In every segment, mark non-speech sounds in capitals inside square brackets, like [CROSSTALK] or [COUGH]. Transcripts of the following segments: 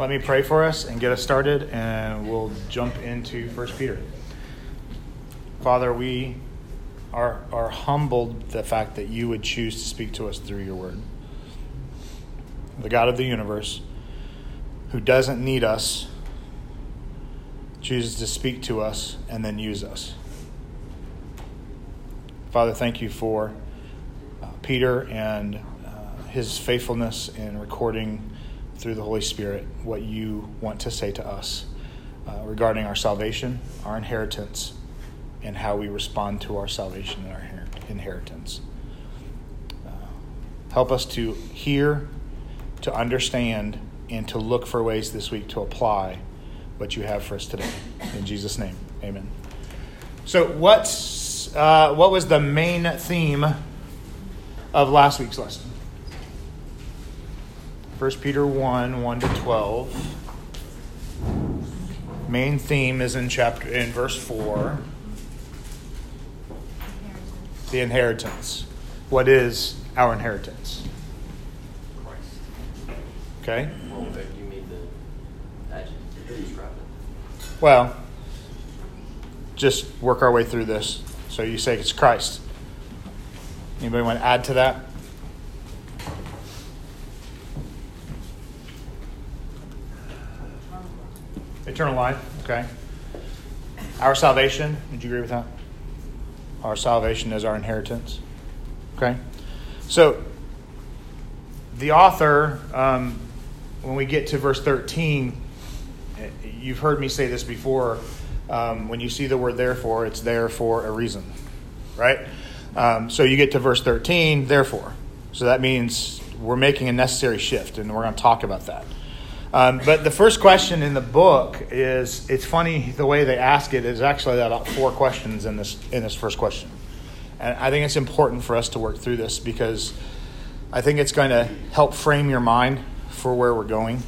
Let me pray for us and get us started, and we'll jump into 1 Peter. Father, we are, are humbled the fact that you would choose to speak to us through your word. The God of the universe, who doesn't need us, chooses to speak to us and then use us. Father, thank you for uh, Peter and uh, his faithfulness in recording through the Holy Spirit what you want to say to us uh, regarding our salvation, our inheritance, and how we respond to our salvation and our inheritance. Uh, help us to hear, to understand, and to look for ways this week to apply what you have for us today. In Jesus' name, amen. So, what's, uh, what was the main theme of last week's lesson? 1 Peter 1 1 to 12. Main theme is in chapter in verse 4. The inheritance. What is our inheritance? Okay? Well, just work our way through this. So you say it's Christ. Anybody want to add to that? Eternal life, okay. Our salvation, would you agree with that? Our salvation is our inheritance, okay. So, the author, um, when we get to verse 13, you've heard me say this before. Um, when you see the word therefore, it's there for a reason, right? Um, so you get to verse 13, therefore. So that means we're making a necessary shift, and we're going to talk about that. Um, but the first question in the book is it's funny the way they ask it is actually about four questions in this in this first question. And I think it's important for us to work through this because I think it's going to help frame your mind for where we're going.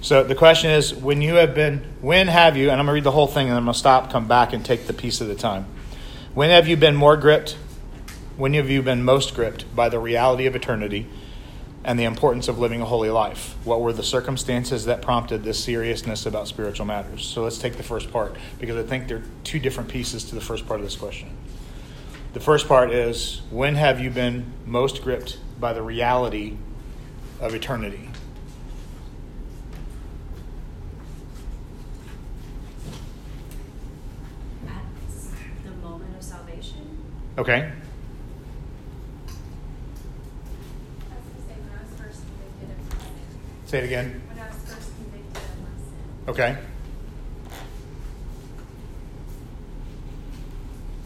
So the question is when you have been when have you and I'm going to read the whole thing and I'm going to stop, come back and take the piece at a time. When have you been more gripped? When have you been most gripped by the reality of eternity? And the importance of living a holy life. What were the circumstances that prompted this seriousness about spiritual matters? So let's take the first part because I think there are two different pieces to the first part of this question. The first part is when have you been most gripped by the reality of eternity? At the moment of salvation. Okay. Say it again. When I was first convicted of my sin. Okay.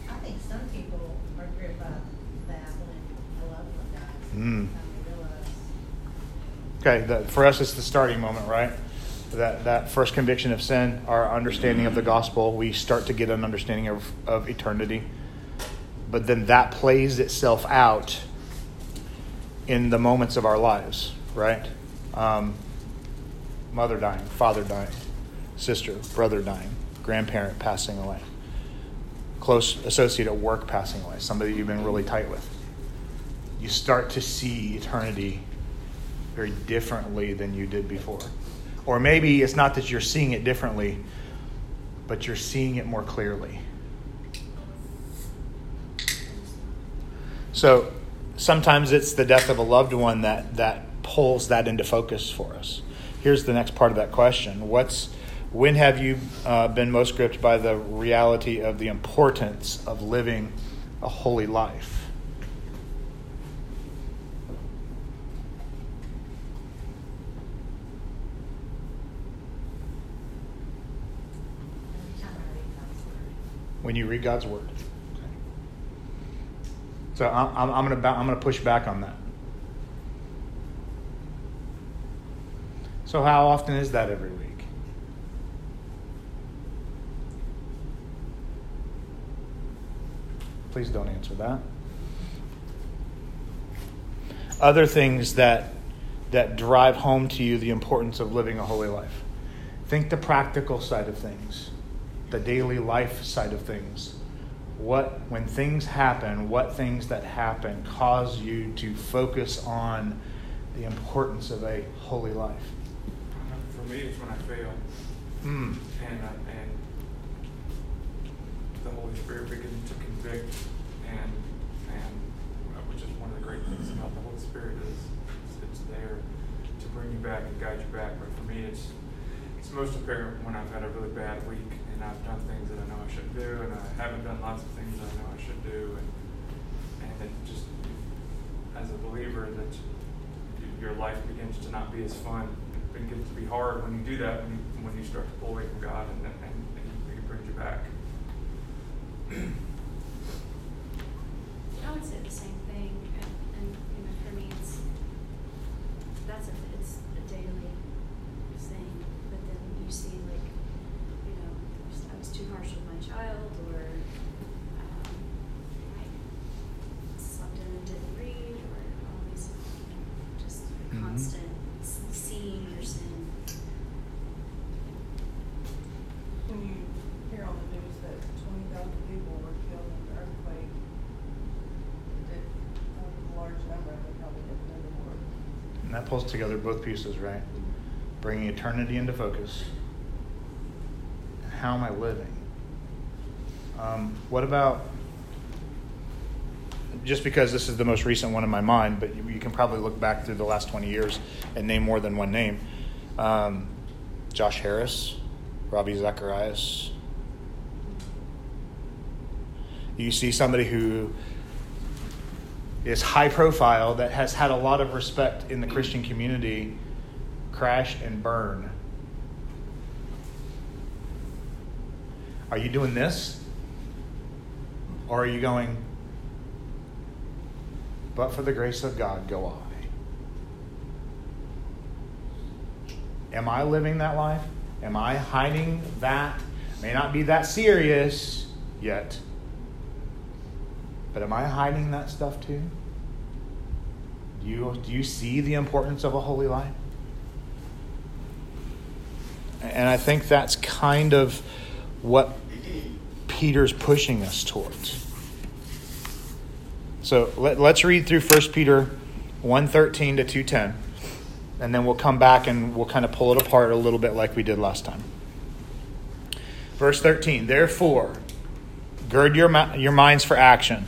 I think some people are gripped by that when a loved one dies. Mm. Okay, the, for us, it's the starting moment, right? That, that first conviction of sin, our understanding of the gospel, we start to get an understanding of, of eternity. But then that plays itself out in the moments of our lives, right? Um, mother dying, father dying, sister, brother dying, grandparent passing away, close associate at work passing away, somebody you've been really tight with. You start to see eternity very differently than you did before. Or maybe it's not that you're seeing it differently, but you're seeing it more clearly. So sometimes it's the death of a loved one that, that pulls that into focus for us. Here's the next part of that question. What's when have you uh, been most gripped by the reality of the importance of living a holy life? When you read God's word. Okay. So I'm, I'm I'm going to push back on that. So, how often is that every week? Please don't answer that. Other things that, that drive home to you the importance of living a holy life. Think the practical side of things, the daily life side of things. What, when things happen, what things that happen cause you to focus on the importance of a holy life? For me, it's when I fail. Mm. And, uh, and the Holy Spirit begins to convict, and, and which is one of the great things about the Holy Spirit is, is it's there to bring you back and guide you back. But for me, it's it's most apparent when I've had a really bad week and I've done things that I know I shouldn't do, and I haven't done lots of things that I know I should do, and and it just as a believer that your life begins to not be as fun. It begins to be hard when you do that, when you, when you start to pull away from God and, and, and He brings you back. [CLEARS THROAT] I would say the same thing, and, and, you know, for me, it's, that's a, it's a daily thing, but then you see like, you know, I was too harsh with my child, or, um, I slept in and didn't read, or all these, just Mhm. constant s- seeing your sin. When you hear on the news that twenty thousand people were killed in the earthquake, that, that was a large number, and they probably didn't know the Lord. And that pulls together both pieces, right? Bringing eternity into focus. How am I living? Um, what about, just because this is the most recent one in my mind, but you, you can probably look back through the last 20 years and name more than one name. Um, Josh Harris, Ravi Zacharias. You see somebody who is high profile that has had a lot of respect in the Christian community crash and burn. Are you doing this? Or are you going, but for the grace of God, go I? Am I living that life? Am I hiding that? May not be that serious yet. But am I hiding that stuff too? Do you, do you see the importance of a holy life? And I think that's kind of what Peter's pushing us towards. So let, us read through 1 Peter 1.13 to 2.10, and then we'll come back and we'll kind of pull it apart a little bit like we did last time. Verse 13, Therefore, gird your, your minds for action.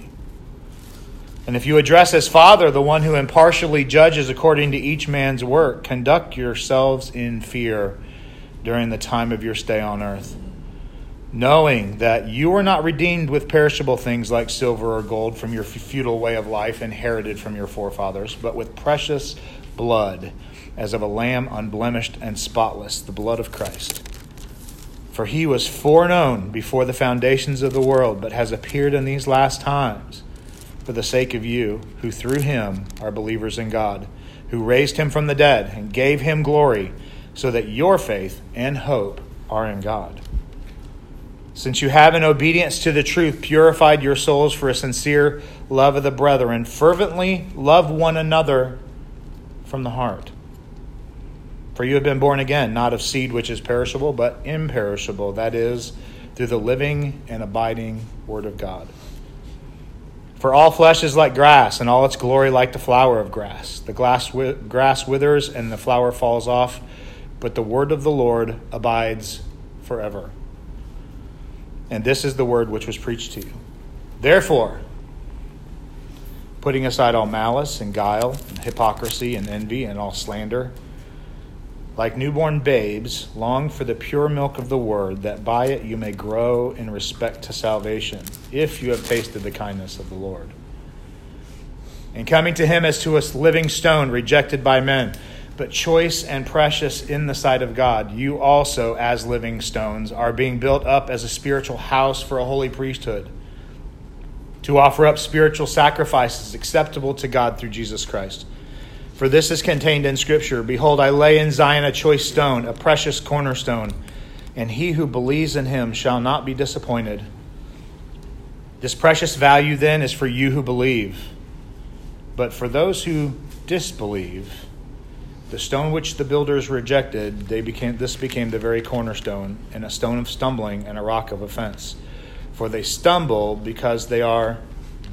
And if you address as Father the one who impartially judges according to each man's work, conduct yourselves in fear during the time of your stay on earth, knowing that you are not redeemed with perishable things like silver or gold from your futile way of life inherited from your forefathers, but with precious blood, as of a lamb unblemished and spotless, the blood of Christ. For he was foreknown before the foundations of the world, but has appeared in these last times for the sake of you, who through him are believers in God, who raised him from the dead and gave him glory, so that your faith and hope are in God. Since you have, in obedience to the truth, purified your souls for a sincere love of the brethren, fervently love one another from the heart. For you have been born again, not of seed which is perishable, but imperishable, that is, through the living and abiding Word of God. For all flesh is like grass, and all its glory like the flower of grass. The glass wi- grass withers, and the flower falls off, but the word of the Lord abides forever. And this is the word which was preached to you. Therefore, putting aside all malice and guile, and hypocrisy and envy, and all slander, like newborn babes, long for the pure milk of the word, that by it you may grow in respect to salvation, if you have tasted the kindness of the Lord. And coming to him as to a living stone rejected by men, but choice and precious in the sight of God, you also, as living stones, are being built up as a spiritual house for a holy priesthood, to offer up spiritual sacrifices acceptable to God through Jesus Christ. For this is contained in Scripture Behold, I lay in Zion a choice stone, a precious cornerstone, and he who believes in him shall not be disappointed. This precious value then is for you who believe. But for those who disbelieve, the stone which the builders rejected, they became this became the very cornerstone, and a stone of stumbling and a rock of offense. For they stumble because they are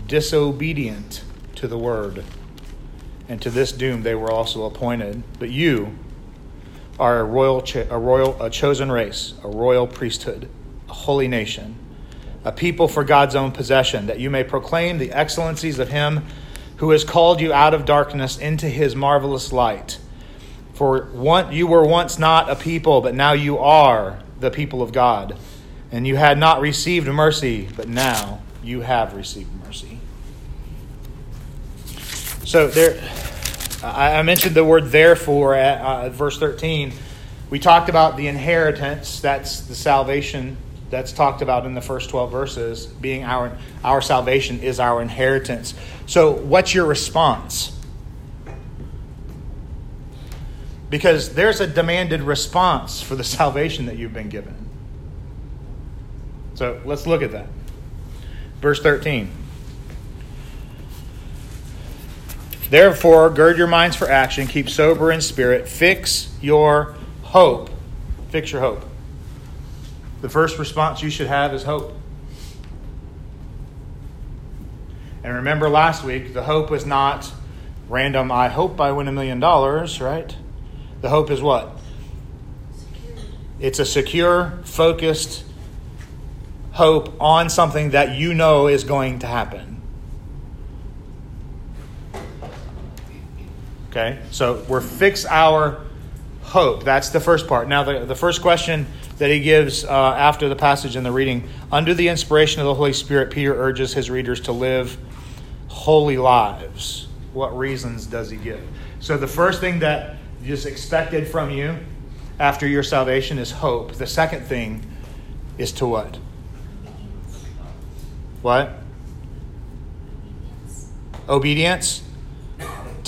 disobedient to the word. And to this doom they were also appointed. But you are a royal, a royal, a chosen race, a royal priesthood, a holy nation, a people for God's own possession, that you may proclaim the excellencies of Him who has called you out of darkness into His marvelous light. For one, you were once not a people, but now you are the people of God. And you had not received mercy, but now you have received mercy. So there, I mentioned the word therefore at uh, verse 13. We talked about the inheritance, that's the salvation that's talked about in the first 12 verses, being our, our salvation is our inheritance. So, what's your response? Because there's a demanded response for the salvation that you've been given. So, let's look at that. Verse 13. Therefore, gird your minds for action, keep sober in spirit, fix your hope. Fix your hope. The first response you should have is hope. And remember last week, the hope was not random, I hope I win a million dollars, right? The hope is what? Secure. It's a secure, focused hope on something that you know is going to happen. Okay, so we're fix our hope. That's the first part. Now, the, the first question that he gives uh, after the passage in the reading under the inspiration of the Holy Spirit, Peter urges his readers to live holy lives. What reasons does he give? So, the first thing that is expected from you after your salvation is hope. The second thing is to what? What? Obedience.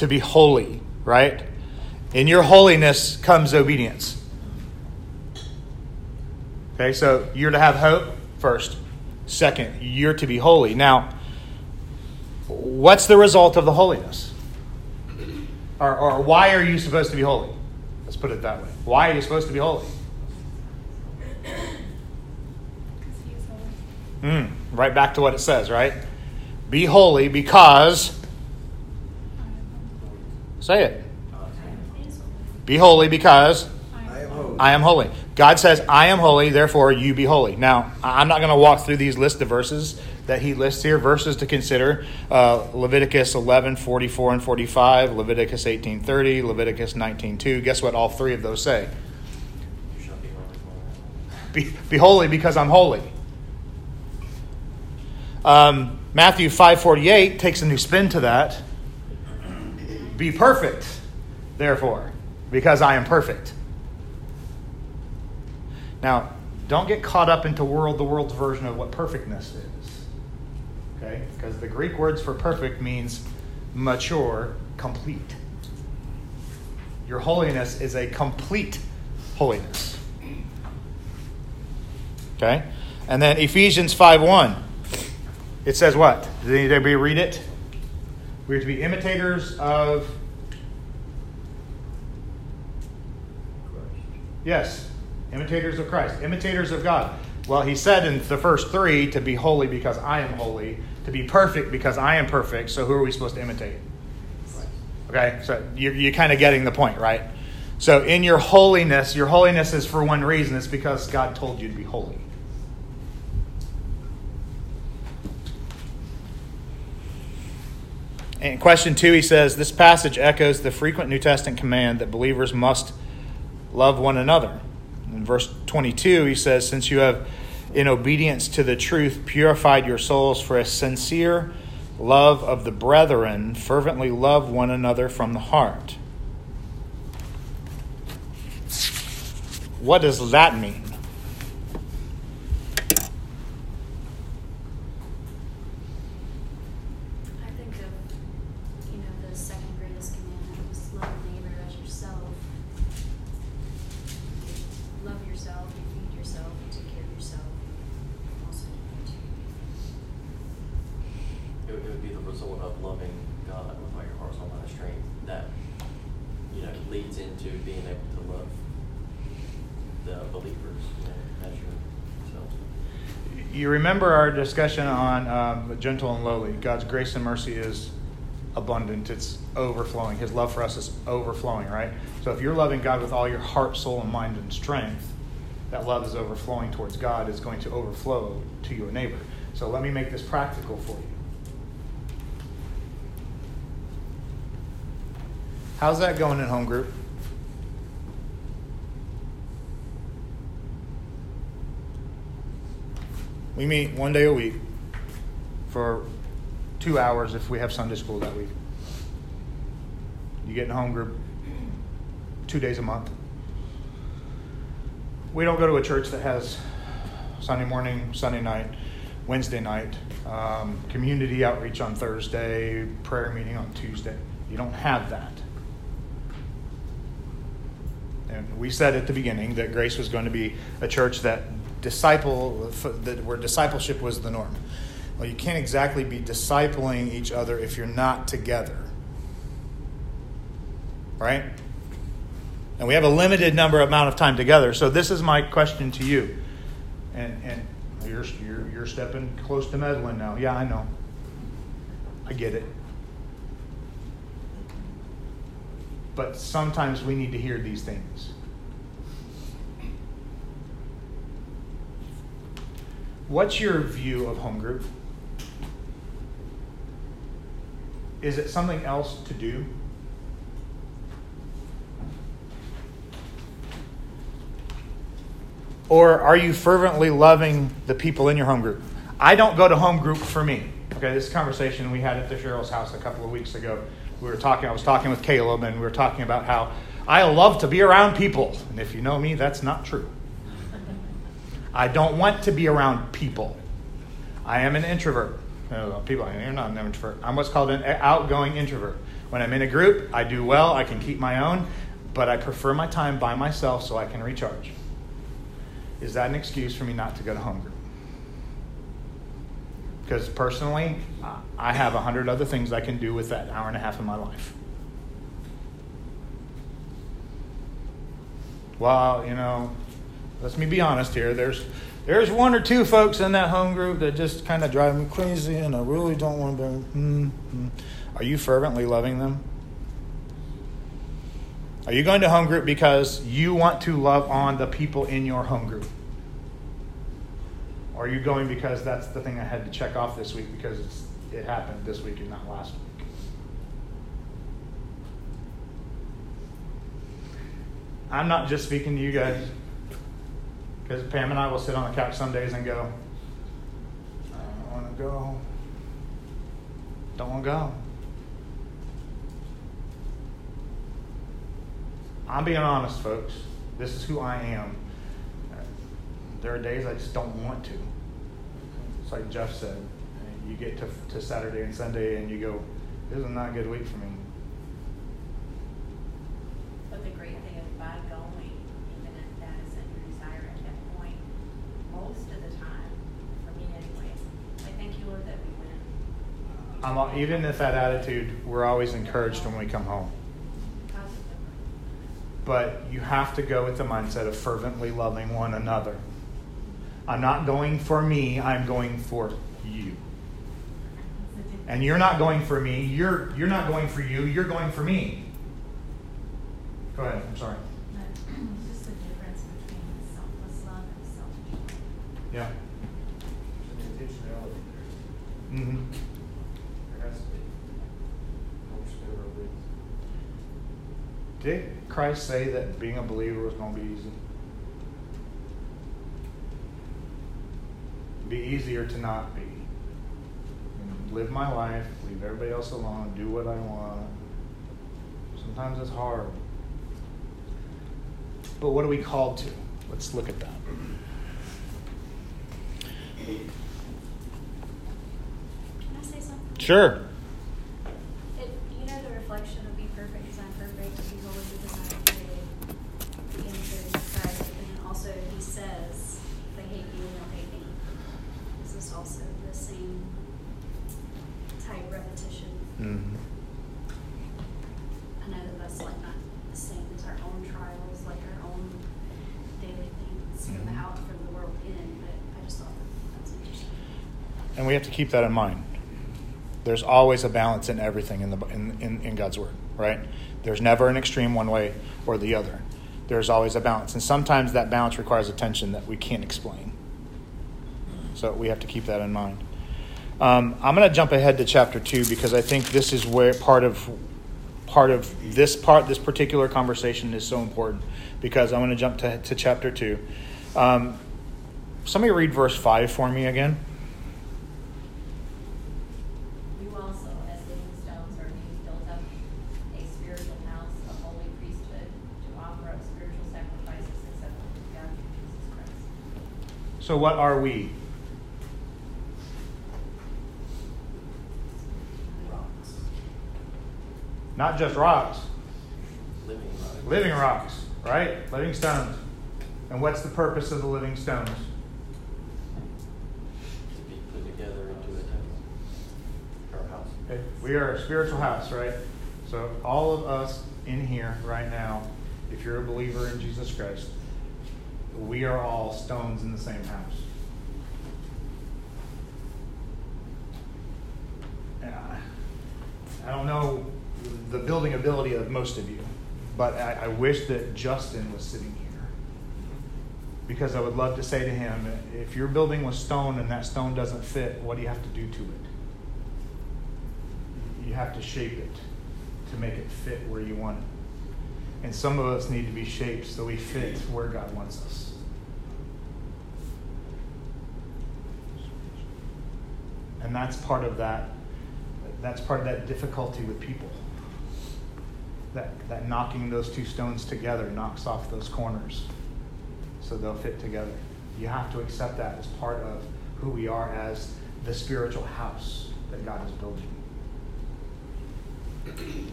To be holy, right? In your holiness comes obedience. Okay, so you're to have hope first. Second, you're to be holy. Now, what's the result of the holiness? Or, or why are you supposed to be holy? Let's put it that way. Why are you supposed to be holy? Because he is holy. Mm, right back to what it says, right? Be holy because. Say it. Be holy because I am holy. I am holy. God says, I am holy, therefore you be holy. Now, I'm not going to walk through these list of verses that he lists here, verses to consider uh, Leviticus 11, 44, and 45, Leviticus 18, 30, Leviticus 19, 2. Guess what all three of those say? Be holy for I am Be, be holy because I'm holy. Um, Matthew 5:48 takes a new spin to that. Be perfect, therefore, because I am perfect. Now, don't get caught up into world the world's version of what perfectness is. Okay? Because the Greek words for perfect means mature, complete. Your holiness is a complete holiness. Okay? And then Ephesians 5 1. It says what? Did anybody read it? We are to be imitators of, Christ. yes, imitators of Christ, imitators of God. Well, he said in the first three to be holy because I am holy, to be perfect because I am perfect. So who are we supposed to imitate? Okay, so you're, you're kind of getting the point, right? So in your holiness, your holiness is for one reason it's because God told you to be holy. And question two, he says, this passage echoes the frequent New Testament command that believers must love one another. In verse 22, he says, Since you have, in obedience to the truth, purified your souls for a sincere love of the brethren, fervently love one another from the heart. What does that mean? I think of, you know, the second greatest commandment was love your neighbor as yourself. You love yourself, you feed result of loving God with all your heart, soul, mind, and strength that, you know, leads into being able to love the believers, you know, as yourself. You remember our discussion on um, gentle and lowly. God's grace and mercy is abundant, it's overflowing. His love for us is overflowing, right? So if you're loving God with all your heart, soul, and mind and strength, that love is overflowing towards God, is going to overflow to your neighbor. So let me make this practical for you. How's that going in home group? We meet one day a week for two hours if we have Sunday school that week. You get in home group two days a month. We don't go to a church that has Sunday morning, Sunday night, Wednesday night, um, community outreach on Thursday, prayer meeting on Tuesday. You don't have that. And we said at the beginning that Grace was going to be a church that disciple that where discipleship was the norm. Well, you can't exactly be discipling each other if you're not together. Right? And we have a limited number amount of time together. So this is my question to you. And and you're you're you're stepping close to meddling now. Yeah, I know. I get it. But sometimes we need to hear these things. What's your view of home group? Is it something else to do? Or are you fervently loving the people in your home group? I don't go to home group for me. Okay, this conversation we had at the Cheryl's house a couple of weeks ago. We were talking, I was talking with Caleb, and we were talking about how I love to be around people. And if you know me, that's not true. I don't want to be around people. I am an introvert. People, you're not an introvert. I'm what's called an outgoing introvert. When I'm in a group, I do well, I can keep my own, but I prefer my time by myself so I can recharge. Is that an excuse for me not to go to home group? Because personally, I have a hundred other things I can do with that hour and a half of my life. Well, you know, let's me be honest here. There's there's one or two folks in that home group that just kind of drive me crazy, and I really don't want to. Mm-hmm. Are you fervently loving them? Are you going to home group because you want to love on the people in your home group? Or are you going because that's the thing I had to check off this week because it happened this week and not last week? I'm not just speaking to you guys. Because Pam and I will sit on the couch some days and go, I don't want to go. Don't want to go. I'm being honest, folks. This is who I am. There are days I just don't want to. It's like Jeff said. You get to, to Saturday and Sunday and you go, this is not a good week for me. But the great thing is by going, even if that isn't your desire at that point, most of the time, for me anyway, I thank you, Lord, that we win. I'm, al- even if that attitude, we're always encouraged when we come home. But you have to go with the mindset of fervently loving one another. I'm not going for me, I'm going for you. And you're not going for me, you're you're not going for you, you're going for me. Go ahead, I'm sorry. It's just the difference between selfless love and selfish love. Yeah. There's an intentionality there. Mm-hmm. There has to be. Most never is. Did Christ say that being a believer was going to be easy? Be easier to not be. Live my life, leave everybody else alone, do what I want. Sometimes it's hard. But what are we called to? Let's look at that. Can I say something? Sure. It, you know the reflection of be perfect as I'm perfect, be holy because I am created in the Christ, but then also he says, if they hate you, they'll hate me. This is also the same type repetition. Mhm. I know that that's like not the same as our own trials, like our own daily things from the Mhm. out, from the world in, but I just thought that that's interesting. And we have to keep that in mind. There's always a balance in everything in, the, in, in, in God's Word, right? There's never an extreme one way or the other. There's always a balance. And sometimes that balance requires attention that we can't explain. So we have to keep that in mind. Um, I'm going to jump ahead to chapter 2 because I think this is where part of part of this part, this particular conversation is so important because I'm going to jump to, to chapter 2. Um, somebody read verse 5 for me again. You also, as living stones, are being built up a spiritual house, a holy priesthood, to offer up spiritual sacrifices acceptable to God through Jesus Christ. So, what are we? Rocks. Not just rocks, Living rocks. living rocks, right? Living stones. And what's the purpose of the living stones? To be put together into a temple. Or house. Okay, We are a spiritual house, right? So, all of us in here right now, if you're a believer in Jesus Christ, we are all stones in the same house. I- don't know the building ability of most of you, but I, I wish that Justin was sitting here. Because I would love to say to him, if you're building was stone and that stone doesn't fit, what do you have to do to it? You have to shape it to make it fit where you want it. And some of us need to be shaped so we fit where God wants us. And that's part of that that's part of that difficulty with people. That that knocking those two stones together knocks off those corners so they'll fit together. You have to accept that as part of who we are as the spiritual house that God is building.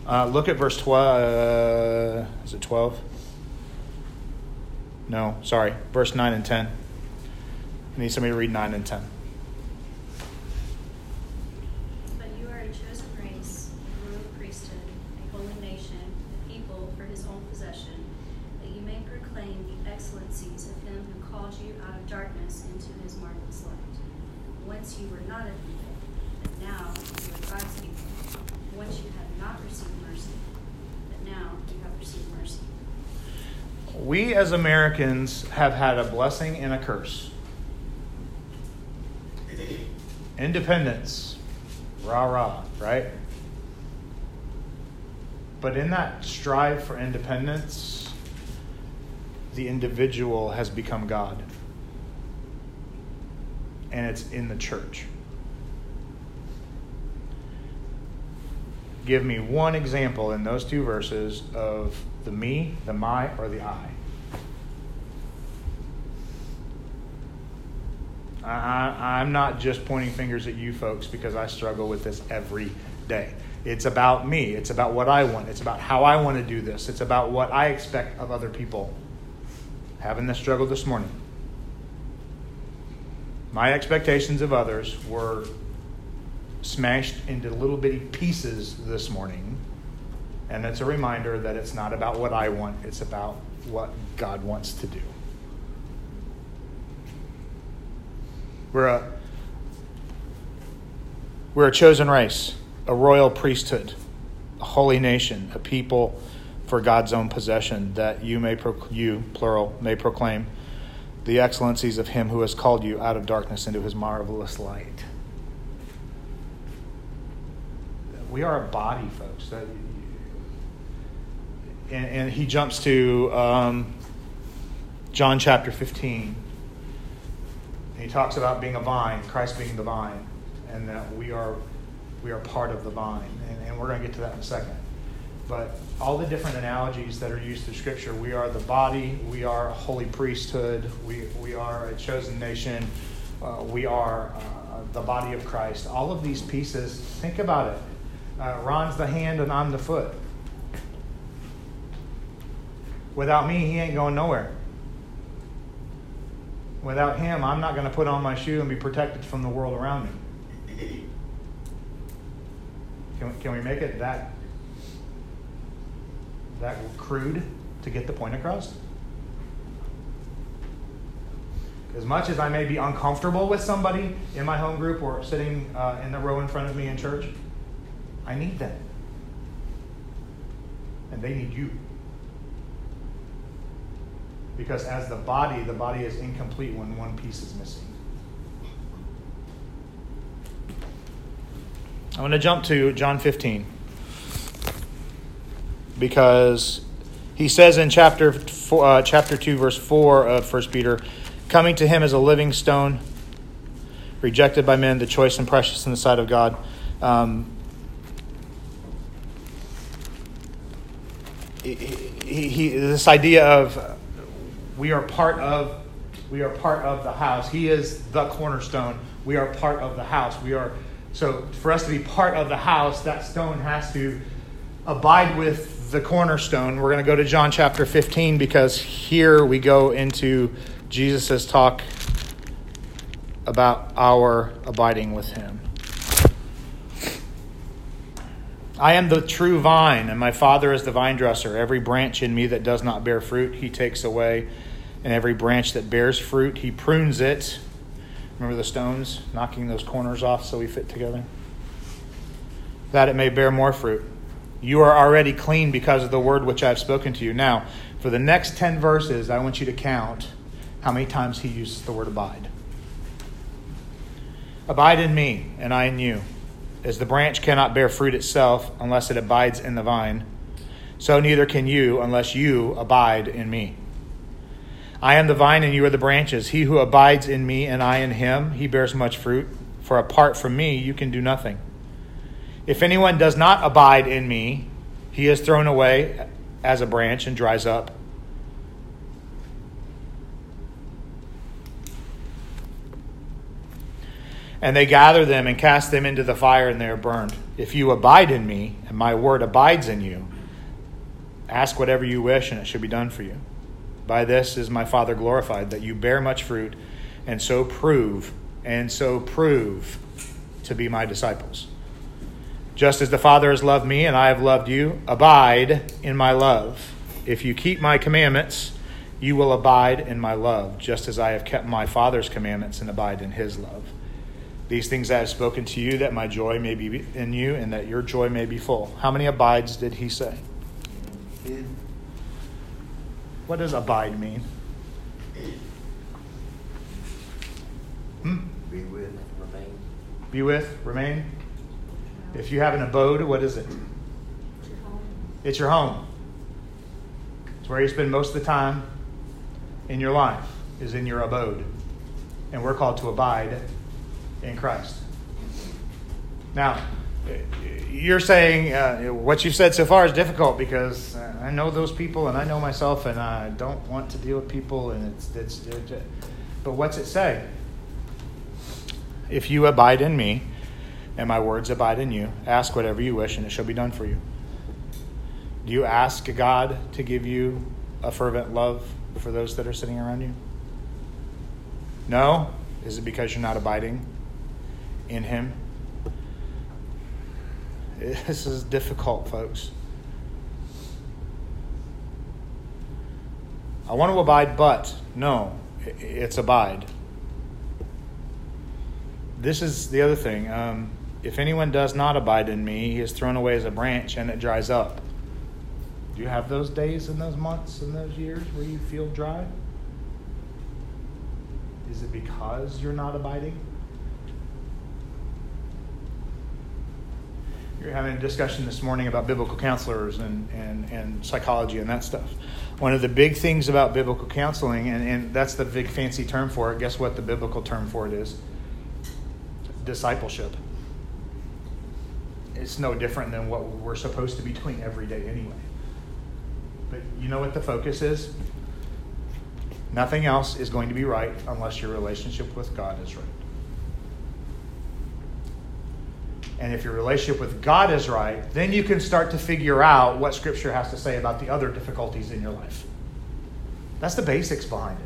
Uh, look at verse 12. Uh, is it 12? No, sorry. Verse 9 and 10. I need somebody to read 9 and 10. But you are a chosen race, a royal priesthood, a holy nation, a people for his own possession, that you may proclaim the excellencies of him who called you out of darkness into his marvelous light. Once you were not a people, but now you are God's people. Once you had not received mercy, but now you have received mercy. We as Americans have had a blessing and a curse. Independence, rah rah, right? But in that strive for independence, the individual has become God. And it's in the church. Give me one example in those two verses of the me, the my, or the I. I, I'm not just pointing fingers at you folks because I struggle with this every day. It's about me. It's about what I want. It's about how I want to do this. It's about what I expect of other people. Having this struggle this morning. My expectations of others were smashed into little bitty pieces this morning. And it's a reminder that it's not about what I want, it's about what God wants to do. We're a, we're a chosen race, a royal priesthood, a holy nation, a people for God's own possession, that you may, proc- you, plural, may proclaim the excellencies of him who has called you out of darkness into his marvelous light. We are a body, folks. That, and, and he jumps to um, John chapter 15. And he talks about being a vine, Christ being the vine, and that we are, we are part of the vine. And, and we're going to get to that in a second. But all the different analogies that are used through Scripture, we are the body, we are a holy priesthood, we, we are a chosen nation, uh, we are uh, the body of Christ. All of these pieces, think about it. Uh, Ron's the hand and I'm the foot. Without me, he ain't going nowhere. Without him, I'm not going to put on my shoe and be protected from the world around me. Can we, can we make it that that crude to get the point across? As much as I may be uncomfortable with somebody in my home group or sitting uh, in the row in front of me in church, I need them. And they need you. Because as the body, the body is incomplete when one piece is missing. I'm going to jump to John 15 because he says in chapter four, uh, chapter 2 verse 4 of 1 Peter coming to him as a living stone rejected by men the choice and precious in the sight of God um, he, he, this idea of we are part of we are part of the house he is the cornerstone we are part of the house we are so for us to be part of the house that stone has to abide with the cornerstone. We're going to go to John chapter 15 because here we go into Jesus' talk about our abiding with him. I am the true vine, and my Father is the vine dresser. Every branch in me that does not bear fruit, he takes away, and every branch that bears fruit, he prunes it. Remember the stones, knocking those corners off so we fit together? That it may bear more fruit. You are already clean because of the word which I have spoken to you. Now, for the next 10 verses, I want you to count how many times he uses the word abide. Abide in me, and I in you. As the branch cannot bear fruit itself unless it abides in the vine, so neither can you unless you abide in me. I am the vine, and you are the branches. He who abides in me, and I in him, he bears much fruit. For apart from me, you can do nothing. If anyone does not abide in me, he is thrown away as a branch and dries up. And they gather them and cast them into the fire, and they are burned. If you abide in me, and my word abides in you, ask whatever you wish, and it shall be done for you. By this is my Father glorified, that you bear much fruit, and so prove, and so prove to be my disciples. Just as the Father has loved me and I have loved you, abide in my love. If you keep my commandments, you will abide in my love, just as I have kept my Father's commandments and abide in his love. These things I have spoken to you, that my joy may be in you and that your joy may be full. How many abides did he say? What does abide mean? Hmm? Be with, remain. Be with, remain. If you have an abode, what is it? It's your home. It's where you spend most of the time in your life, is in your abode. And we're called to abide in Christ. Now, you're saying uh, what you've said so far is difficult because I know those people and I know myself and I don't want to deal with people and it's, it's, it's but what's it say? If you abide in me, and my words abide in you. Ask whatever you wish, and it shall be done for you. Do you ask God to give you a fervent love for those that are sitting around you? No? Is it because you're not abiding in Him? [LAUGHS] This is difficult, folks. I want to abide, but no, it's abide. This is the other thing. Um, if anyone does not abide in me, he is thrown away as a branch and it dries up. Do you have those days and those months and those years where you feel dry? Is it because you're not abiding? You're having a discussion this morning about biblical counselors and, and, and psychology and that stuff. One of the big things about biblical counseling, and, and that's the big fancy term for it, guess what the biblical term for it is? Discipleship it's no different than what we're supposed to be doing every day anyway. But you know what the focus is? Nothing else is going to be right unless your relationship with God is right. And if your relationship with God is right, then you can start to figure out what Scripture has to say about the other difficulties in your life. That's the basics behind it.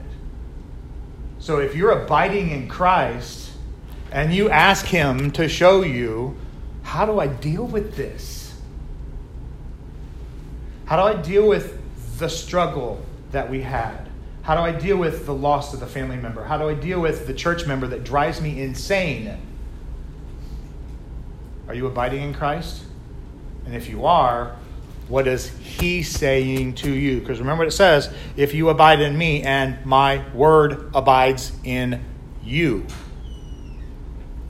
So if you're abiding in Christ and you ask Him to show you how do I deal with this? How do I deal with the struggle that we had? How do I deal with the loss of the family member? How do I deal with the church member that drives me insane? Are you abiding in Christ? And if you are, what is he saying to you? Because remember what it says if you abide in me and my word abides in you.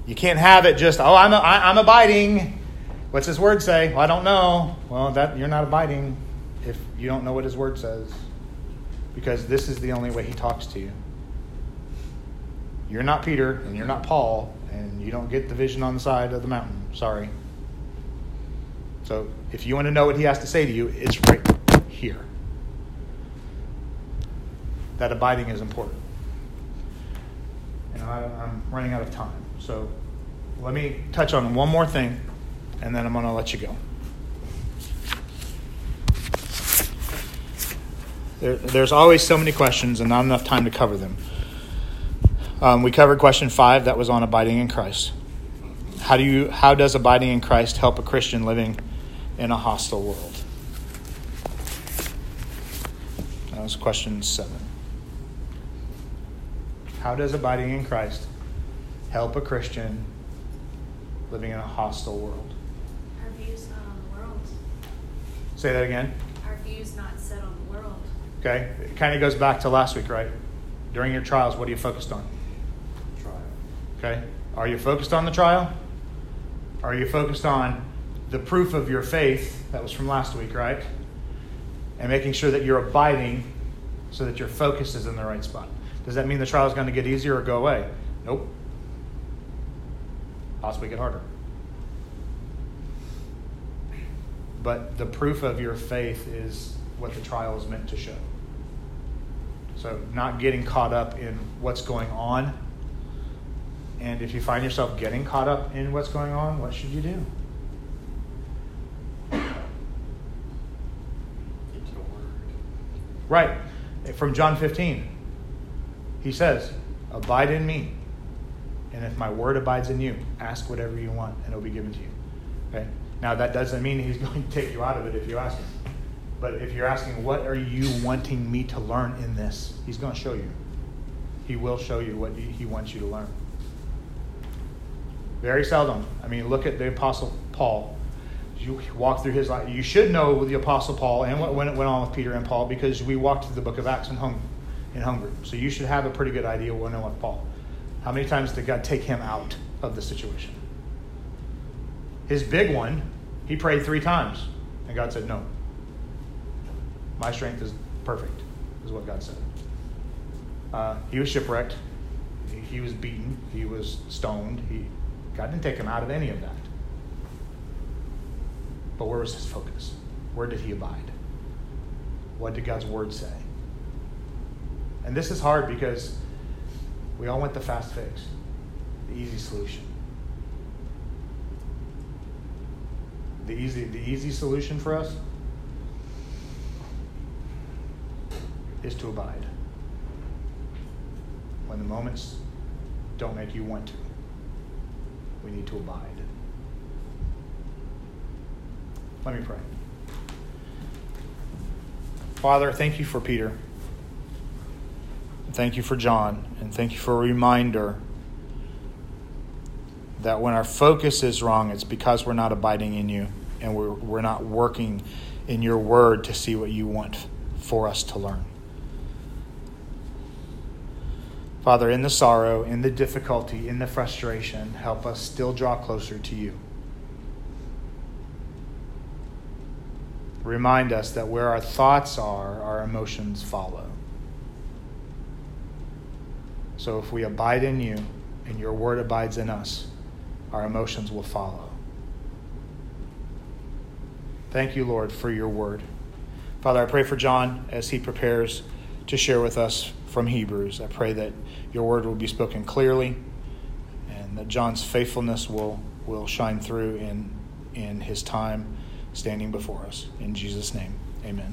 You can't have it just, oh, I'm, a, I, I'm abiding. What's his word say? Well, I don't know. Well, that you're not abiding if you don't know what his word says. Because this is the only way he talks to you. You're not Peter and you're not Paul, and you don't get the vision on the side of the mountain. Sorry. So if you want to know what he has to say to you, it's right here. That abiding is important. And I, I'm running out of time. So let me touch on one more thing, and then I'm going to let you go. There, there's always so many questions and not enough time to cover them. Um, we covered question five that was on abiding in Christ. How do you how does abiding in Christ help a Christian living in a hostile world? That was question seven. How does abiding in Christ help a Christian living in a hostile world? Our views not on the world. Say that again. Our views not set on the world. Okay. It kind of goes back to last week, right? During your trials, what are you focused on? Trial. Okay. Are you focused on the trial? Are you focused on the proof of your faith? That was from last week, right? And making sure that you're abiding so that your focus is in the right spot. Does that mean the trial is going to get easier or go away? Nope. Possibly get harder. But the proof of your faith is what the trial is meant to show. So, not getting caught up in what's going on. And if you find yourself getting caught up in what's going on, what should you do? Get to the word. Right. From John 15, he says, Abide in me. And if my word abides in you, ask whatever you want, and it'll be given to you. Okay? Now, that doesn't mean he's [LAUGHS] going to take you out of it if you ask him. But if you're asking, What are you wanting me to learn in this? He's going to show you. He will show you what he wants you to learn. Very seldom. I mean, look at the Apostle Paul. You walk through his life. You should know the Apostle Paul and what went on with Peter and Paul because we walked through the book of Acts in home in. So you should have a pretty good idea what know with Paul. How many times did God take him out of the situation? His big one, he prayed three times, and God said, No. My strength is perfect, is what God said. Uh, he was shipwrecked. He was beaten. He was stoned. He, God didn't take him out of any of that. But where was his focus? Where did he abide? What did God's word say? And this is hard because we all want the fast fix, the easy solution. The easy, the easy solution for us is to abide. When the moments don't make you want to, we need to abide. Let me pray. Father, thank you for Peter. Thank you for John. And thank you for a reminder that when our focus is wrong, it's because we're not abiding in you and we're, we're not working in your word to see what you want for us to learn. Father, in the sorrow, in the difficulty, in the frustration, help us still draw closer to you. Remind us that where our thoughts are, our emotions follow. So if we abide in you and your word abides in us, our emotions will follow. Thank you, Lord, for your word. Father, I pray for John as he prepares to share with us from Hebrews. I pray that your word will be spoken clearly and that John's faithfulness will, will shine through in, in his time standing before us. In Jesus' name, amen.